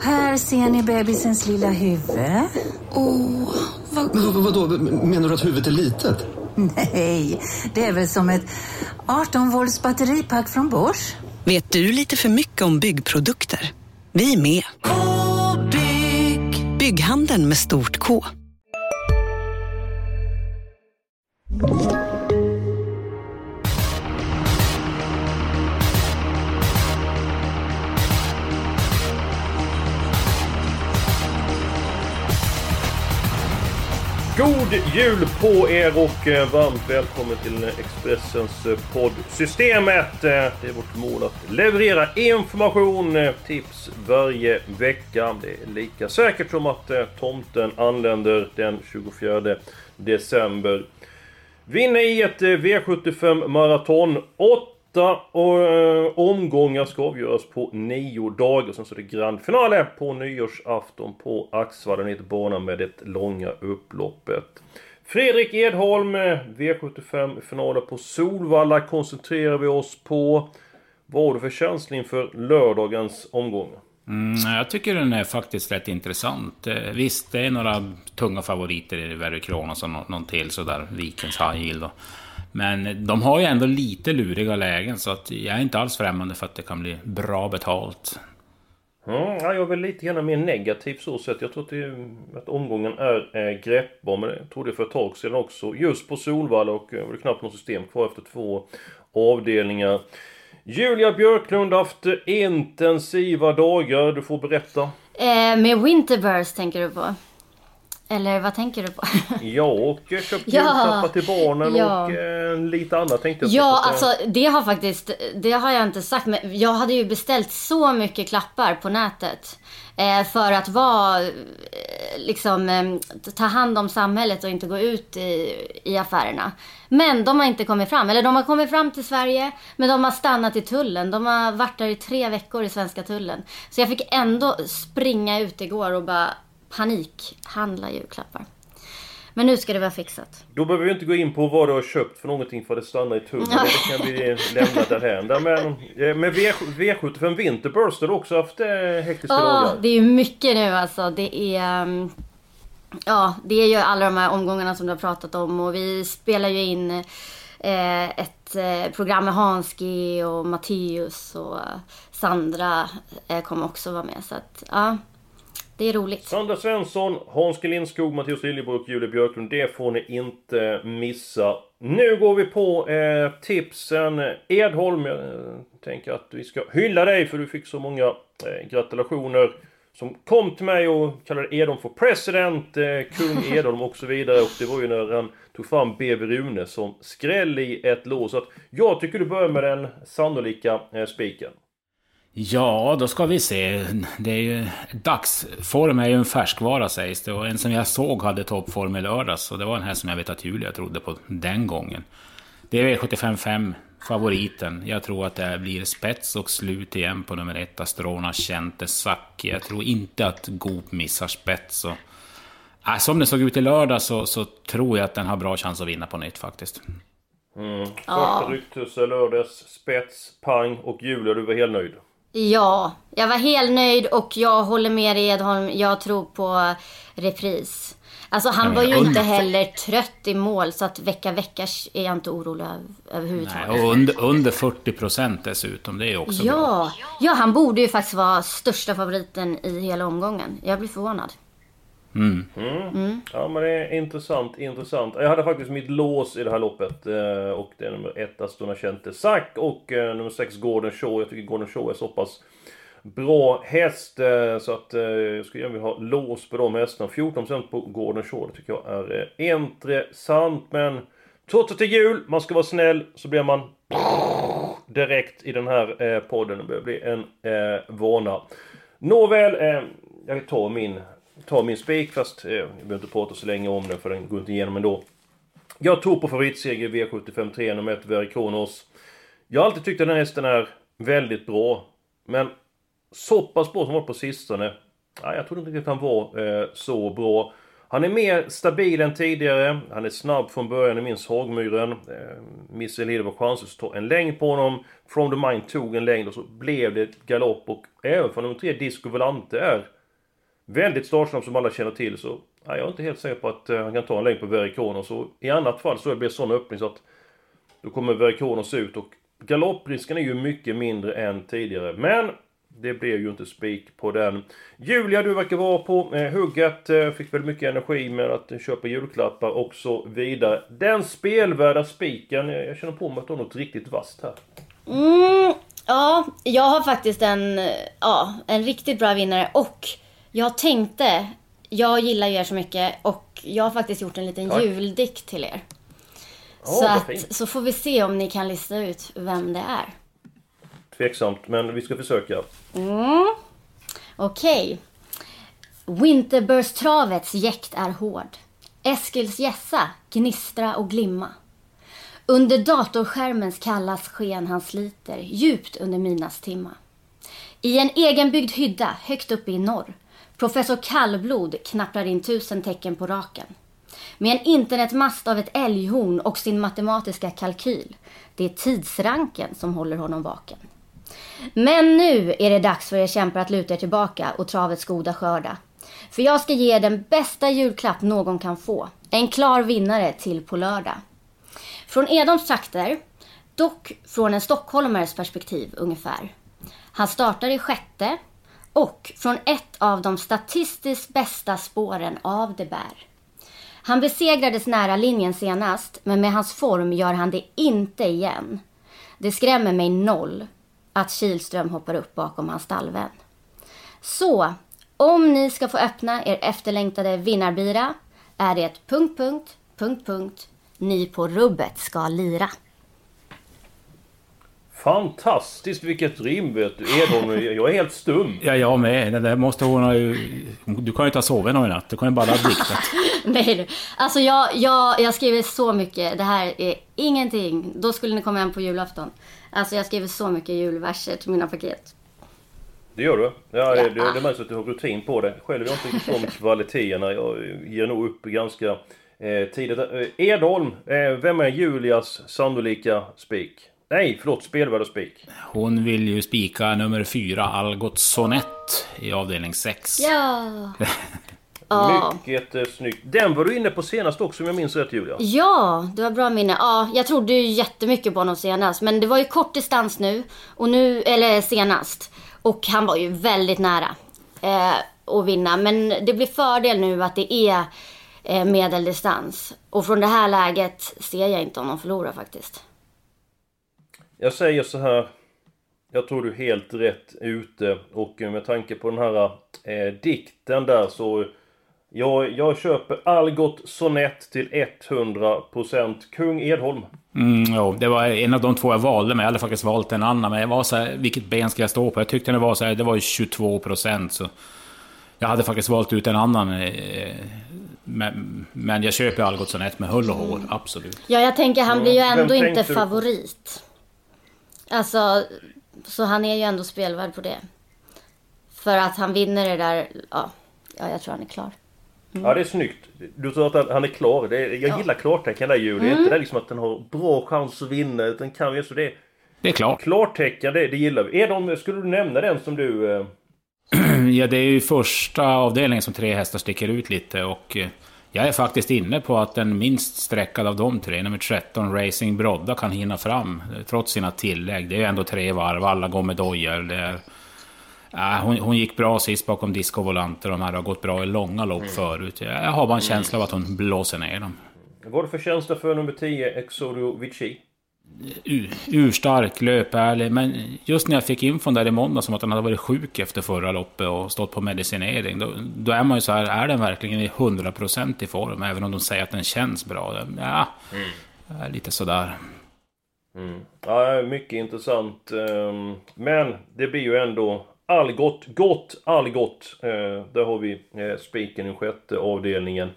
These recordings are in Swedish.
Här ser ni bebisens lilla huvud. Åh, vad... Men vad, vadå, menar du att huvudet är litet? Nej, det är väl som ett 18 volts batteripack från Bosch. Vet du lite för mycket om byggprodukter? Vi är med. -bygg. Bygghandeln med stort K. God jul på er och eh, varmt välkommen till Expressens eh, podd Systemet. Eh, det är vårt mål att leverera information, tips varje vecka. Det är lika säkert som att tomten anländer den 24 december. Vi är inne i ett V75 maraton. Åtta eh, omgångar ska avgöras på nio dagar. Sen så är det grand finale på nyårsafton på Axvallen. Ett bana med det långa upploppet. Fredrik Edholm, eh, V75 finaler på Solvalla koncentrerar vi oss på. Vad har du för känsla inför lördagens omgång? Mm, jag tycker den är faktiskt rätt intressant. Eh, visst, det är några tunga favoriter i Verry Kronos och någon till sådär, Vikens High Yield. Men de har ju ändå lite luriga lägen så att jag är inte alls främmande för att det kan bli bra betalt. Mm, ja, jag är väl lite grann mer negativ så sett. Jag tror att, det, att omgången är eh, greppbar. Men jag trodde för ett tag sedan också. Just på Solvalla och eh, var det knappt något system kvar efter två avdelningar. Julia Björklund har haft eh, intensiva dagar. Du får berätta. Eh, med Winterburst tänker du på? Eller vad tänker du på? Ja, och eh, köpt Ja, julklappar till barnen ja. och eh, lite annat tänkte jag. ja, eh, alltså det har faktiskt, det har jag inte sagt, men jag hade ju beställt så mycket klappar på nätet. Eh, för att vara, eh, liksom, eh, ta hand om samhället och inte gå ut i, i affärerna. Men de har inte kommit fram, eller de har kommit fram till Sverige, men de har stannat i tullen. De har varit där i tre veckor i svenska tullen. Så jag fick ändå springa ut igår och bara panikhandla julklappar. Men nu ska det vara fixat. Då behöver vi inte gå in på vad du har köpt för någonting för att det stannar i tullen. Det kan vi lämna därhän. Där Men, eh, med v, V75 Winterburst har du också haft eh, hektiska Ja, dagar. det är mycket nu alltså. Det är... um, Ja, det är ju alla de här omgångarna som du har pratat om och vi spelar ju in eh, ett program med Hanski och Matteus och Sandra kommer också vara med. Så att, ja, det är roligt. Sandra Svensson, Hans G Lindskog, Mattias Liljebrok, Julia Björklund. Det får ni inte missa. Nu går vi på eh, tipsen. Edholm, jag eh, tänker att vi ska hylla dig för du fick så många eh, gratulationer. Som kom till mig och kallade Edholm för president, eh, kung Edholm och så vidare. Och det var ju när han tog fram BB Rune som skräll i ett lås. Så att jag tycker du börjar med den sannolika eh, spiken. Ja, då ska vi se. Det är ju, dagsform är ju en färskvara sägs det. Och en som jag såg hade toppform i lördags. Och det var en här som jag vet att Julia trodde på den gången. Det är V75 favoriten. Jag tror att det blir spets och slut igen på nummer ett, Astrona Kente Saki. Jag tror inte att Goop missar spets. Och, äh, som det såg ut i lördag så, så tror jag att den har bra chans att vinna på nytt faktiskt. Första ryktes lördags, spets, pang och Julia, du var helt nöjd. Ja, jag var helt nöjd och jag håller med dig Edholm. Jag tror på repris. Alltså han men var ju under- inte heller trött i mål så att vecka vecka är jag inte orolig över, Nej, överhuvudtaget. och under, under 40 procent dessutom, det är också bra. Ja, ja, han borde ju faktiskt vara största favoriten i hela omgången. Jag blir förvånad. Ja men det är intressant, intressant. Jag hade faktiskt mitt lås i det här loppet. eh, Och det är nummer ett Astona Kente Sack och eh, nummer sex Gordon Show. Jag tycker Gordon Show är så pass bra häst eh, så att jag skulle gärna vilja ha lås på de hästarna. 14% på Gordon Show, det tycker jag är intressant. Men trots att det är jul, man ska vara snäll, så blir man direkt i den här podden. Det börjar bli en eh, vana. Nåväl, eh, jag tar min, tar min spik fast eh, jag behöver inte prata så länge om den för den går inte igenom ändå. Jag tror på favoritseger i V75 3 nummer 1 Verikronos. Jag har alltid tyckt att den hästen är väldigt bra. Men så pass bra som varit på sistone. Nej, jag trodde inte att han var eh, så bra. Han är mer stabil än tidigare. Han är snabb från början, jag minns Hagmyren. Eh, Missel Hede var chanslös att ta en längd på honom. From the Mind tog en längd och så blev det galopp. Och även från nummer tre, Disco Volante, är väldigt startsnabb som alla känner till. Så ja, jag är inte helt säker på att eh, han kan ta en längd på Verikonos. Och i annat fall så blir det sån öppning så att då kommer Verikonos ut och galopprisken är ju mycket mindre än tidigare. Men det blev ju inte spik på den. Julia, du verkar vara på eh, hugget. Eh, fick väl mycket energi med att köpa julklappar och så vidare. Den spelvärda spiken, jag, jag känner på mig att du har något riktigt vasst här. Mm, ja, jag har faktiskt en, eh, ja, en riktigt bra vinnare och jag tänkte, jag gillar ju er så mycket och jag har faktiskt gjort en liten Tack. juldikt till er. Ja, så, att, så får vi se om ni kan lista ut vem det är. Tveksamt, men vi ska försöka. Okej. Winterburst-travets jäkt är hård. Eskils gässa gnistra och glimma. Under datorskärmens kallas sken han sliter djupt under midnattstimma. I en egenbyggd hydda högt uppe i norr Professor Kallblod knapprar in tusen tecken på raken. Med en internetmast av ett älghorn och sin matematiska kalkyl. Det är tidsranken som håller honom vaken. Men nu är det dags för er kämpar att luta er tillbaka och travets goda skörda. För jag ska ge er den bästa julklapp någon kan få. En klar vinnare till på lördag. Från Edholms trakter, dock från en stockholmares perspektiv ungefär. Han startar i sjätte och från ett av de statistiskt bästa spåren av De bär. Han besegrades nära linjen senast, men med hans form gör han det inte igen. Det skrämmer mig noll att Kihlström hoppar upp bakom hans stallvän. Så, om ni ska få öppna er efterlängtade vinnarbira är det ett punkt, punkt, punkt, punkt, ni på rubbet ska lira. Fantastiskt vilket rim vet du. Edholm, jag är helt stum. Ja, jag med. Det där måste hon ha ju... Du kan ju inte ha sovit någon natt. Du kan ju bara ha diktat. Nej du. Alltså jag, jag, jag skriver så mycket. Det här är ingenting. Då skulle ni komma hem på julafton. Alltså jag skriver så mycket julverser till mina paket. Det gör du? Ja, det, Ja. det, det märks att du har rutin på det. Själv är jag inte riktigt om kvaliteterna. Jag ger nog upp ganska eh, tidigt. Eh, Edholm, eh, vem är Julias sannolika spik? Nej, förlåt, spelvärda spik. Hon vill ju spika nummer fyra, Algot Sonett, i avdelning 6. Ja. Ja. Mycket eh, snyggt. Den var du inne på senast också om jag minns rätt Julia. Ja, du har bra minne. Ja, jag trodde ju jättemycket på honom senast. Men det var ju kort distans nu. Och nu, eller senast. Och han var ju väldigt nära eh, att vinna. Men det blir fördel nu att det är eh, medeldistans. Och från det här läget ser jag inte honom förlora faktiskt. Jag säger så här. Jag tror du är helt rätt ute och med tanke på den här eh, dikten där så jag, jag köper Algot Sonett till 100% Kung Edholm. Mm, jo, det var en av de två jag valde, men jag hade faktiskt valt en annan. Men jag var så här, vilket ben ska jag stå på? Jag tyckte det var så här, det var ju 22 procent. Så jag hade faktiskt valt ut en annan. Eh, men, men jag köper Algot Sonett med hull och hår, absolut. Ja, jag tänker han blir ju ändå inte favorit. Alltså, så han är ju ändå spelvärd på det. För att han vinner det där, ja, ja jag tror han är klar. Ja det är snyggt. Du tror att han är klar. Det är, jag gillar klartecken där Julia. Det är inte det liksom att den har bra chans att vinna. Utan kan ju så det är Det är klart. klartecken, det, det gillar vi. Edholm, skulle du nämna den som du... Eh, Ja, det är ju första avdelningen som tre hästar sticker ut lite och eh, jag är faktiskt inne på att den minst sträckade av de tre, nummer 13, Racing Brodda, kan hinna fram eh, trots sina tillägg. Det är ändå tre varv, alla går med dojor. Är... Ja, hon, hon gick bra sist bakom Disco Volante, de här har gått bra i långa lopp förut. Jag, har bara en känsla av att hon blåser ner dem. vad var det för känsla för nummer 10, Exodio Vici? Urstark, löpärlig, men just när jag fick infon där i måndag som att han hade varit sjuk efter förra loppet och stått på medicinering, då, då är man ju så här, är den verkligen i 100% i form? Även om de säger att den känns bra. Ja, är lite sådär. Ja, mycket intressant. ehm, Men det blir ju ändå Algot, gott, Algot. Eh, Där har vi eh, spiken i sjätte avdelningen.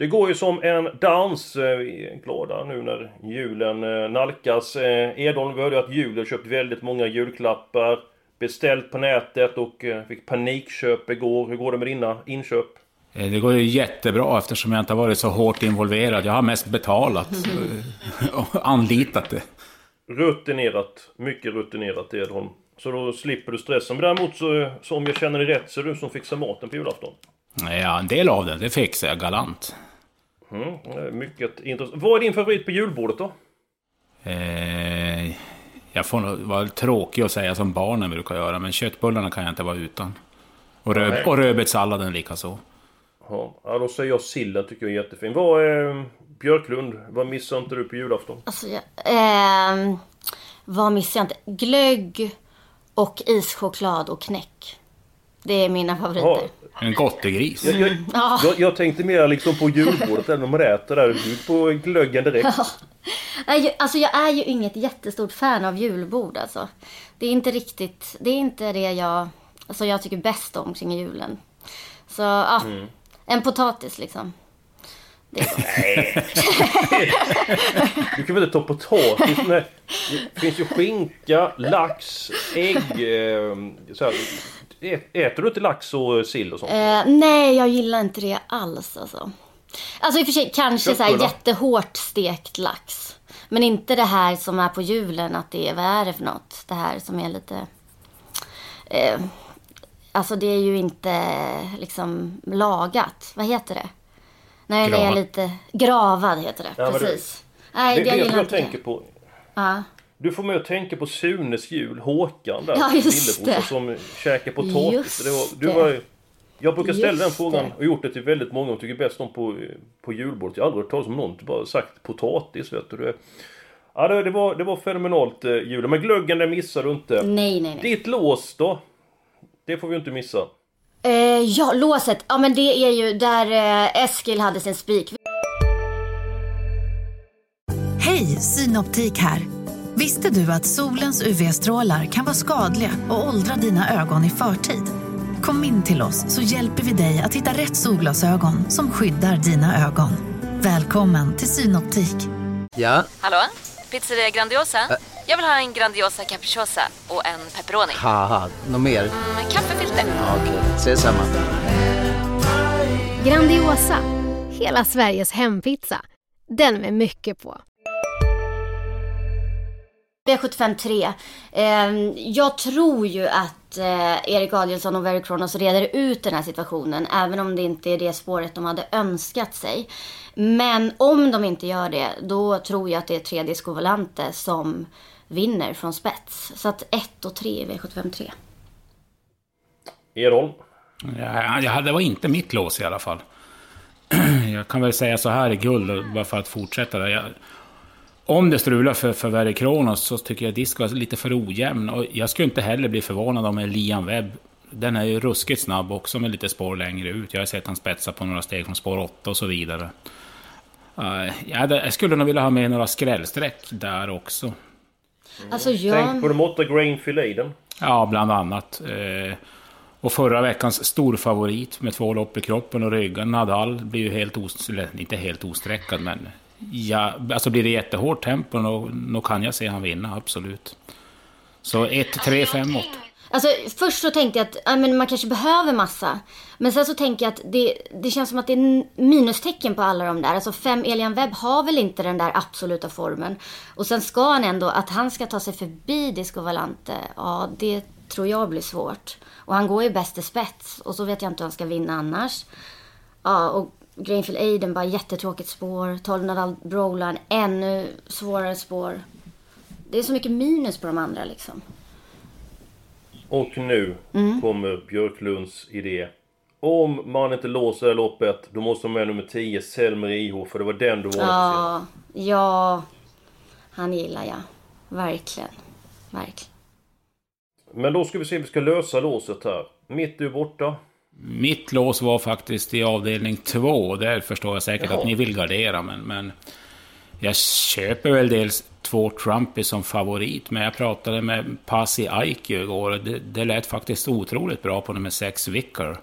Det går ju som en dans. eh, Vi är glada nu när julen eh, nalkas. Eh, Edholm vi hörde att julen köpt väldigt många julklappar. Beställt på nätet och eh, fick panikköp igår. Hur går det med dina inköp? Eh, Det går ju jättebra eftersom jag inte har varit så hårt involverad. Jag har mest betalat eh, och anlitat det. Rutinerat. Mycket rutinerat Edholm. Så då slipper du stressen. Men däremot så, så om jag känner dig rätt så är det du som fixar maten på julafton. Ja, en del av den, det fixar jag galant. Mm, mycket intressant. Vad är din favorit på julbordet då? Eh, jag får nog vara tråkig och säga som barnen brukar göra, men köttbullarna kan jag inte vara utan. Och, röd, Nej. och rödbetssalladen likaså. Ja, då säger jag sillen tycker jag är jättefin. Vad är Björklund? Vad missar inte du på julafton? Alltså, jag, ehm, vad missar jag inte? Glögg och ischoklad och knäck. Det är mina favoriter. Ja, En gottegris. jag, jag, Ja. jag, jag tänkte mer liksom på julbordet, även om man äter där. På glöggen direkt. Nej, Alltså jag är ju inget jättestort fan av julbord alltså. Det är inte riktigt, det är inte det jag, alltså jag tycker bäst om kring julen. Så ja, Mm. en potatis liksom. Gott. Du kan väl inte ta potatis. Det finns ju skinka, lax, ägg... Eh, så här. Äter du inte lax och sill och sånt? Eh, nej, jag gillar inte det alls alltså. Alltså i och för sig kanske så här jättehårt stekt lax. Men inte det här som är på julen, att det är, vad är det för något? Det här som är lite... Eh, alltså det är ju inte liksom lagat. Vad heter det? Nej, det är Gravad. lite... Gravad heter det, Ja, men det- precis. Nej, Det det, jag jag tänker på. Ja. Du får mig att tänka på Sunes jul, Håkan där. Ja, lillebrorsan som käkar potatis. Det var, du var, jag brukar ställa den frågan det. och gjort det till väldigt många och tycker bäst om på, på julbordet. Jag har aldrig hört talas om någon som bara sagt potatis. Vet du. Det, ja, det, det, var, det var fenomenalt eh, julen. Men glöggen den missar du inte. Nej, nej, nej. Ditt lås då? Det får vi inte missa. Eh, ja, låset. Ja, men det är ju där eh, Eskil hade sin spik. Hej, Synoptik här. Visste du att solens UV-strålar kan vara skadliga och åldra dina ögon i förtid? Kom in till oss så hjälper vi dig att hitta rätt solglasögon som skyddar dina ögon. Välkommen till Synoptik. Ja, Hallå? Pizzeria Grandiosa? Jag vill ha en Grandiosa capriciosa och en pepperoni. något mer? Med kaffefilter. Ja, Okej, ses samma. Grandiosa, hela Sveriges hempizza. Den med mycket på. V75 3. Eh, jag tror ju att eh, Erik Adielsson och Very Kronos reder ut den här situationen. Även om det inte är det spåret de hade önskat sig. Men om de inte gör det, då tror jag att det är tredje Scovolante som vinner från spets. Så att 1 och 3 i V75 3. Edholm? Ja, det var inte mitt lås i alla fall. Jag kan väl säga så här i guld, bara för att fortsätta där. Om det strular för, för Verre Kronos så tycker jag Disco är lite för ojämn. Och jag skulle inte heller bli förvånad om en Liam Webb. Den är ju ruskigt snabb också med lite spår längre ut. Jag har sett han spetsa på några steg från spår 8 och så vidare. Uh, jag skulle nog vilja ha med några skrällsträck där också. Alltså jag... Tänk på de åtta Grainfield-Aiden. Ja, bland annat. Eh, och förra veckans storfavorit med två lopp i kroppen och ryggen, Nadal, blir ju helt os... eller inte helt osträckad, men... Ja, alltså blir det jättehårt tempo, då kan jag se han vinna, absolut. Så 1, 3, 5, 8. Alltså först så tänkte jag att ja, men man kanske behöver massa. Men sen så tänker jag att det, det känns som att det är en minustecken på alla de där. Alltså fem Elian Webb har väl inte den där absoluta formen. Och sen ska han ändå, att han ska ta sig förbi Disco Valante, ja det tror jag blir svårt. Och han går ju bäst i spets och så vet jag inte hur han ska vinna annars. Ja, och Greenfield Aiden bara jättetråkigt spår. 12 Nadal Brolan, ännu svårare spår. Det är så mycket minus på de andra liksom. Och nu Mm. kommer Björklunds idé. Om man inte låser det loppet, då måste man med nummer 10, Selmer IH, för det var den du var Ja, ja. Han gillar jag. Verkligen. Verkligen. Men då ska vi se om vi ska lösa låset här. Mitt är borta. Mitt lås var faktiskt i avdelning 2. Där förstår jag säkert Jaha. att ni vill gardera, men, men... Jag köper väl dels två Trumpy som favorit, men jag pratade med Pasi Aiku igår och det, det lät faktiskt otroligt bra på nummer 6, Vicker.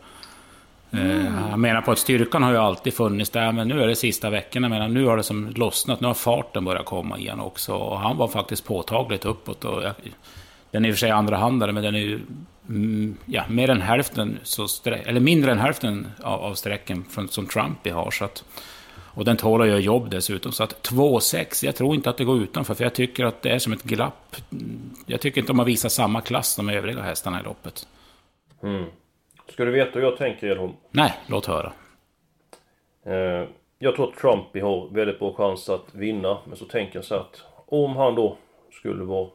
Eh, Han menar på att styrkan har ju alltid funnits där, men nu är det sista veckorna. Men nu har det som lossnat. Nu har farten börjat komma igen också. Och han var faktiskt påtagligt uppåt. Och jag, den är i och för sig andrahandare, men den är ju mm, ja, mer än hälften, så eller mindre än hälften av, av sträcken från, som Trumpy har. Så att, och den tål att göra jobb dessutom. Så att 2,6, jag tror inte att det går utanför. För jag tycker att det är som ett glapp. Jag tycker inte de har visat samma klass som övriga hästarna i loppet. Mm. Ska du veta hur jag tänker Edholm? Nej, låt höra. Eh, jag tror att Trumpy har väldigt bra chans att vinna. Men så tänker jag så att om han då skulle vara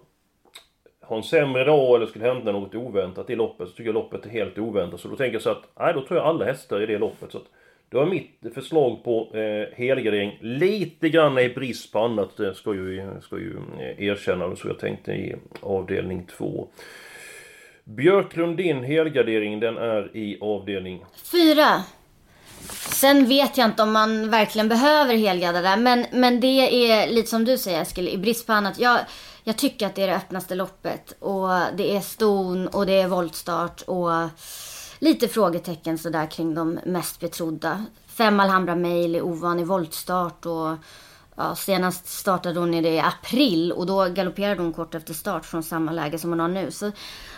ha en sämre dag eller skulle hända något oväntat i loppet så tycker jag loppet är helt oväntat. Så då tänker jag så att, nej då tror jag alla hästar i det loppet. Så att, det var mitt förslag på eh, helgardering. Lite grann i brist på annat, det ska ju, ska ju eh, erkänna. Så jag tänkte i avdelning 2. Björklund, din helgardering den är i avdelning... 4. Sen vet jag inte om man verkligen behöver helgarda där. Men, men det är lite som du säger Eskil, i brist på annat. Jag, jag tycker att det är det öppnaste loppet. Och det är ston och det är voltstart och lite frågetecken sådär kring de mest betrodda. Fem Alhambra Mail är ovan i voltstart och ja, senast startade hon i det i april och då galopperade hon kort efter start från samma läge som hon har nu. Så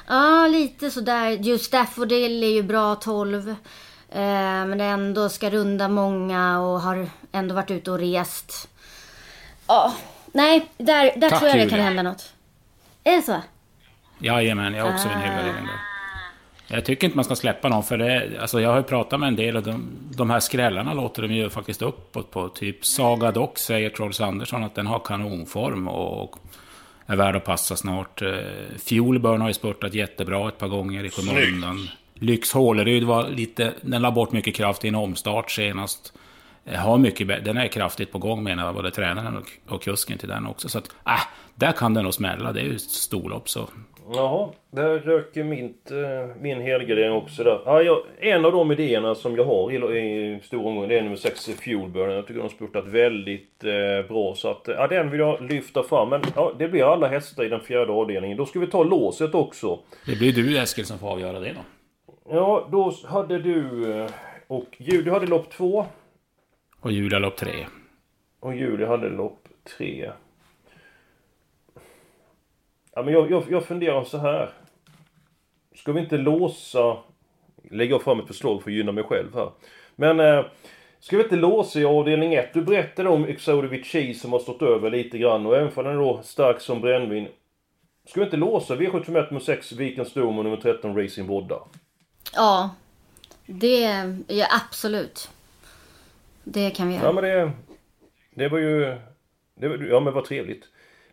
ja, lite sådär. Just Daffodil är ju bra 12. Eh, men det ändå ska runda många och har ändå varit ute och rest. Ja, nej, där, där Tack, tror jag det kan Julia. hända något. Är det så? Jajamän, jag har också en helgardering där. Jag tycker inte man ska släppa någon, för det, alltså jag har ju pratat med en del och de, de här skrällarna låter de ju faktiskt uppåt på. Typ Saga Dock säger Trolls Andersson att den har kanonform och är värd att passa snart. Eh, Fuelburn har ju spurtat jättebra ett par gånger i skymundan. Lyx Håleryd var lite, den la bort mycket kraft i en omstart senast. Eh, Har mycket, den är kraftigt på gång menar jag, både tränaren och, och kusken till den också. Så att, äh, där kan den nog smälla. Det är ju storlopp så. Jaha, där röker mitt, eh, min helgardering också där. Ja, jag, en av de idéerna som jag har i, i stor omgång, det är nummer 6 Fuelburn. Jag tycker de har spurtat väldigt eh, bra. Så att, ja, den vill jag lyfta fram. Men ja, det blir alla hästar i den fjärde avdelningen. Då ska vi ta låset också. Det blir du Eskil som får avgöra det då. Ja, då hade du... eh, Och du hade lopp två. Och Julia lopp tre. Och Julia hade lopp tre. Ja, men jag, jag, jag funderar så här. Ska vi inte låsa... Lägger jag fram ett förslag för att gynna mig själv här. Men... Eh, ska vi inte låsa i avdelning 1? Du berättade om Exodovic Cheese som har stått över lite grann och även för den är då stark som brännvin. Ska vi inte låsa V751 nummer 6 Vikens Dom och nummer 13 Racing Vodda? Ja, det ja, absolut. Det kan vi göra. Ja men det... Det var ju... Det var, ja men vad trevligt.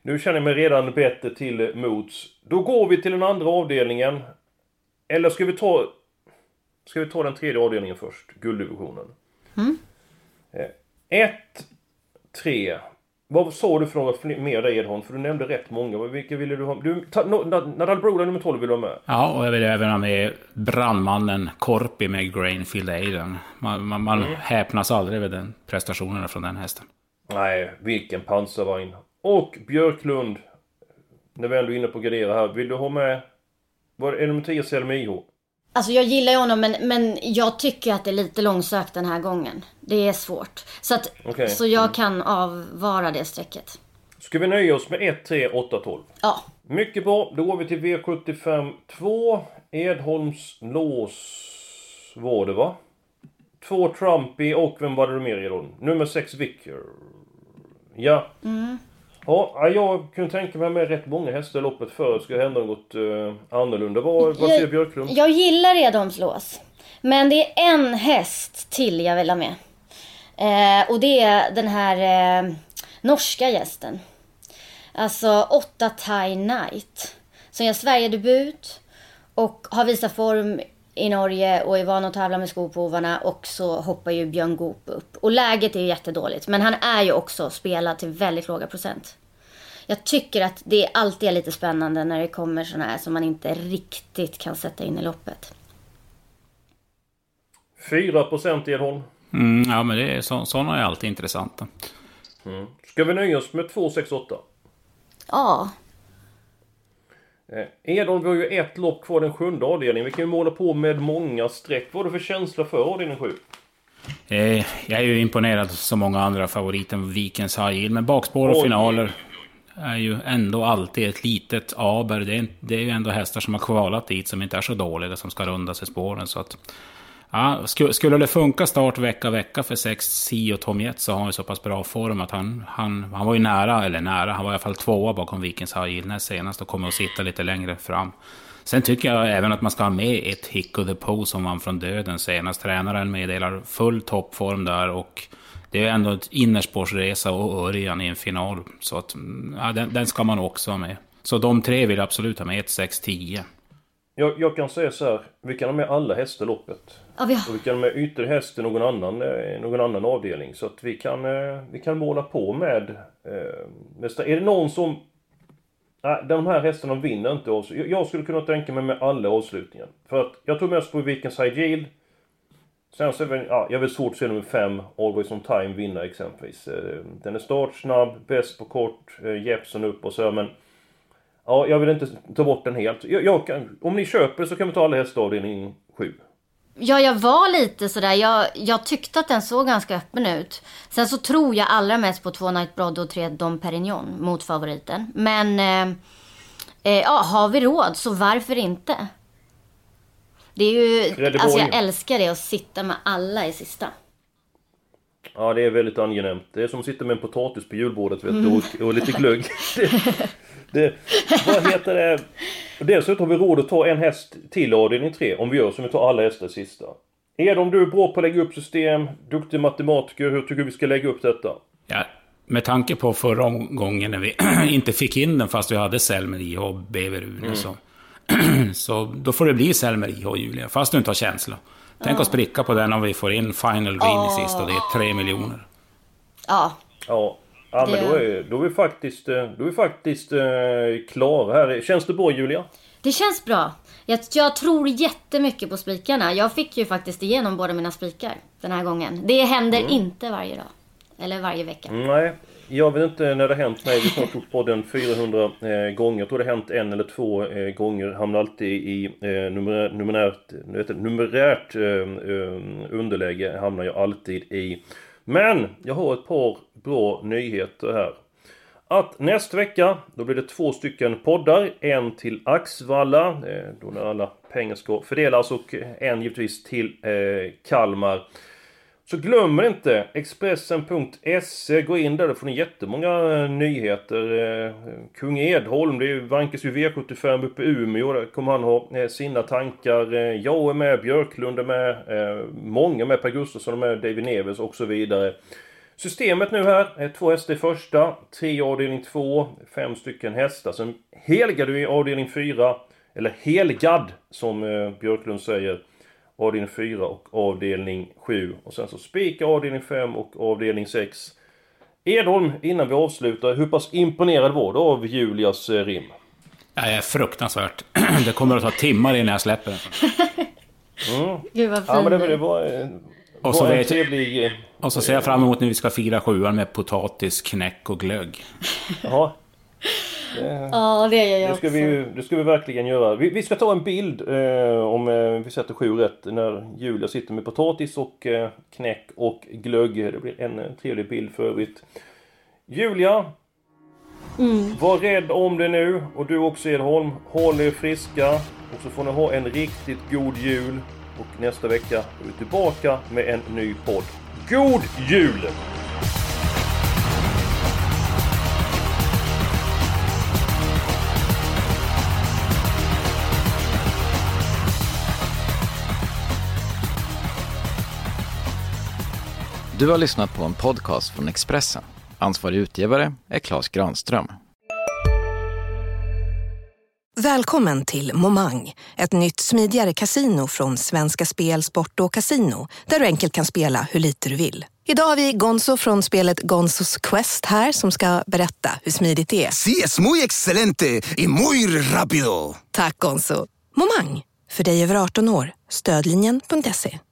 Nu känner jag mig redan bättre till mots. Då går vi till den andra avdelningen. Eller ska vi ta... Ska vi ta den tredje avdelningen först? Gulddivisionen. Mm. Eh, Ett, tre. Vad sa du för fler- mer där Edholm? För du nämnde rätt många. Vilka ville du ha? Du, ta, no, Nadal Broda nummer 12 vill du ha med? Ja, och jag vill även ha med brandmannen Korpi med Grainfield Aiden. Man, man, man Mm. häpnas aldrig över den prestationerna från den hästen. Nej, vilken pansarvagn. Och Björklund. När vi ändå är inne på gardera här. Vill du ha med... Var är nummer 10 Selma IH? Alltså jag gillar ju honom men, men jag tycker att det är lite långsökt den här gången. Det är svårt. Så, att, Okej. så jag kan avvara det strecket. Ska vi nöja oss med 1, 3, 8, 12? Ja. Mycket bra. Då går vi till V75 2. Edholms lås var det va? Två Trumpy och vem var det mer Edholm? Nummer 6 Vicker. Ja. Mm. Ja, jag kunde tänka mig med rätt många hästar i loppet för att det hända något uh, annorlunda. Vad, vad säger Björklund? Jag gillar Edholms lås. Men det är en häst till jag vill ha med. Eh, och det är den här eh, norska gästen. Alltså 8 Thai Knight. Som gör Sverigedebut. Och har visat form i Norge och är van att tävla med skopovarna. Och så hoppar ju Björn Goop upp. Och läget är jättedåligt. Men han är ju också spelad till väldigt låga procent. Jag tycker att det alltid är lite spännande när det kommer såna här som man inte riktigt kan sätta in i loppet. 4% Edholm. Mm, ja, men det är, så, sådana är alltid intressanta. Mm. Ska vi nöja oss med 2, 6, 8? Ja, Edholm, vi har ju ett lopp kvar den sjunde avdelningen. Vi kan ju måla på med många streck. Vad har du för känsla för avdelning 7? Eh, jag är ju imponerad som många andra favoriten Vikens High Yield, men bakspår och Oj. finaler. är ju ändå alltid ett litet aber. Det är, det är ju ändå hästar som har kvalat dit som inte är så dåliga som ska runda sig spåren. Så att, ja, skulle det funka start vecka vecka för 6 si och Tom Jets så har han ju så pass bra form att han, han, han var ju nära, eller nära, han var i alla fall tvåa bakom Vikings High senast och kommer att sitta lite längre fram. Sen tycker jag även att man ska ha med ett Hick of the Poe som vann från döden senast. Tränaren meddelar full toppform där och det är ändå ett innerspårsresa och Örjan i en final. Så att, mm, ja, den, den, ska man också ha med. Så de tre vill jag absolut ha med, 1, 6, 10. Jag, jag kan säga så här, vi kan ha med alla hästar loppet. Ja, vi, har... och vi kan ha med ytterhäst i någon annan, eh, någon annan avdelning. Så att vi kan, eh, vi kan måla på med... Eh, är det någon som... Nej, de här hästarna vinner inte avslutningen. Jag skulle kunna tänka mig med alla avslutningar. För att jag tog mest på Vikens High Yield. Sen så är det, ja, jag vill väl svårt att se nummer 5, Always On Time, vinna exempelvis. Eh, den är startsnabb, bäst på kort, Jeppson upp och så men... Ja, jag vill inte ta bort den helt. Jag, jag kan, om ni köper så kan vi ta alla hästar avdelning 7. Ja, jag var lite sådär. Jag, jag tyckte att den såg ganska öppen ut. Sen så tror jag allra mest på två Night Broad och tre Dom Perignon mot favoriten. Men eh, eh, ja, har vi råd så varför inte? Det är ju, alltså jag älskar det att sitta med alla i sista. Ja, det är väldigt angenämt. Det är som att sitta med en potatis på julbordet vet du, mm. och, och lite glögg. det, det, vad heter det? Dessutom har vi råd att ta en häst till avdelning 3 om vi gör som vi tar alla hästar sista. Edom, du är bra på att lägga upp system, duktig matematiker. Hur tycker du vi ska lägga upp detta? Ja, med tanke på förra gången när vi inte fick in den fast vi hade Selmer i och Beverune mm. så så då får det bli Selmer IH, Julia, fast du inte har känsla. Tänk att spricka på den om vi får in Final Green oh. i sista, det är tre miljoner. Ja. Ja. Ja, men då är, då är vi faktiskt, eh, då är vi faktiskt eh, klara här. Känns det bra, Julia? Det känns bra. Jag, jag tror jättemycket på spikarna. Jag fick ju faktiskt igenom båda mina spikar den här gången. Det händer mm. inte varje dag. Eller varje vecka. Nej, jag vet inte när det har hänt mig. Vi har gjort podden 400 eh, gånger. Jag tror det har hänt en eller två eh, gånger. Hamnar alltid i eh, numer, numerärt, numerärt eh, eh, underläge. Hamnar jag alltid i. Men jag har ett par bra nyheter här. Att nästa vecka, då blir det två stycken poddar. En till Axvalla, eh, då när alla pengar ska fördelas. Och en givetvis till eh, Kalmar. Så glöm inte Expressen.se, gå in där, då får ni jättemånga eh, nyheter. Eh, Kung Edholm, det vankas ju V75 uppe i Umeå, där kommer han ha eh, sina tankar. Jag är med, Björklund är med, många med, Per Gustafsson är med, David Neves och så vidare. Systemet nu här, två hästar i första, tre i avdelning två, fem stycken hästar. Sen helgar du i avdelning fyra, eller helgad som Björklund säger avdelning 4 och avdelning 7. Och sen så spika avdelning 5 och avdelning 6. Edholm, innan vi avslutar, hur pass imponerad var du av Julias eh, rim? Jag är fruktansvärt. Det kommer att ta timmar innan jag släpper den. Mm. Gud vad fint. Ja, men det, det var, eh, och så, vet, trevlig, eh, och så ser jag fram emot när vi ska fira sjuan med potatis, knäck och glögg. Ja, Ja, det gör jag det ska, också. vi, det ska vi verkligen göra. Vi, vi ska ta en bild eh, om eh, vi sätter sju rätt när Julia sitter med potatis och eh, knäck och glögg. Det blir en eh, trevlig bild för övrigt. Julia! Mm. Var rädd om det nu och du också Edholm. Håll er friska och så får ni ha en riktigt god jul. Och nästa vecka är vi tillbaka med en ny podd. God jul! Du har lyssnat på en podcast från Expressen. Ansvarig utgivare är Klas Granström. Välkommen till Momang, ett nytt smidigare kasino från Svenska Spel, Sport och Casino där du enkelt kan spela hur lite du vill. Idag har vi Gonzo från spelet Gonzos Quest här som ska berätta hur smidigt det är. Sí, es muy excelente y muy rápido! Tack Gonzo. Momang, för dig över 18 år. Stödlinjen.se.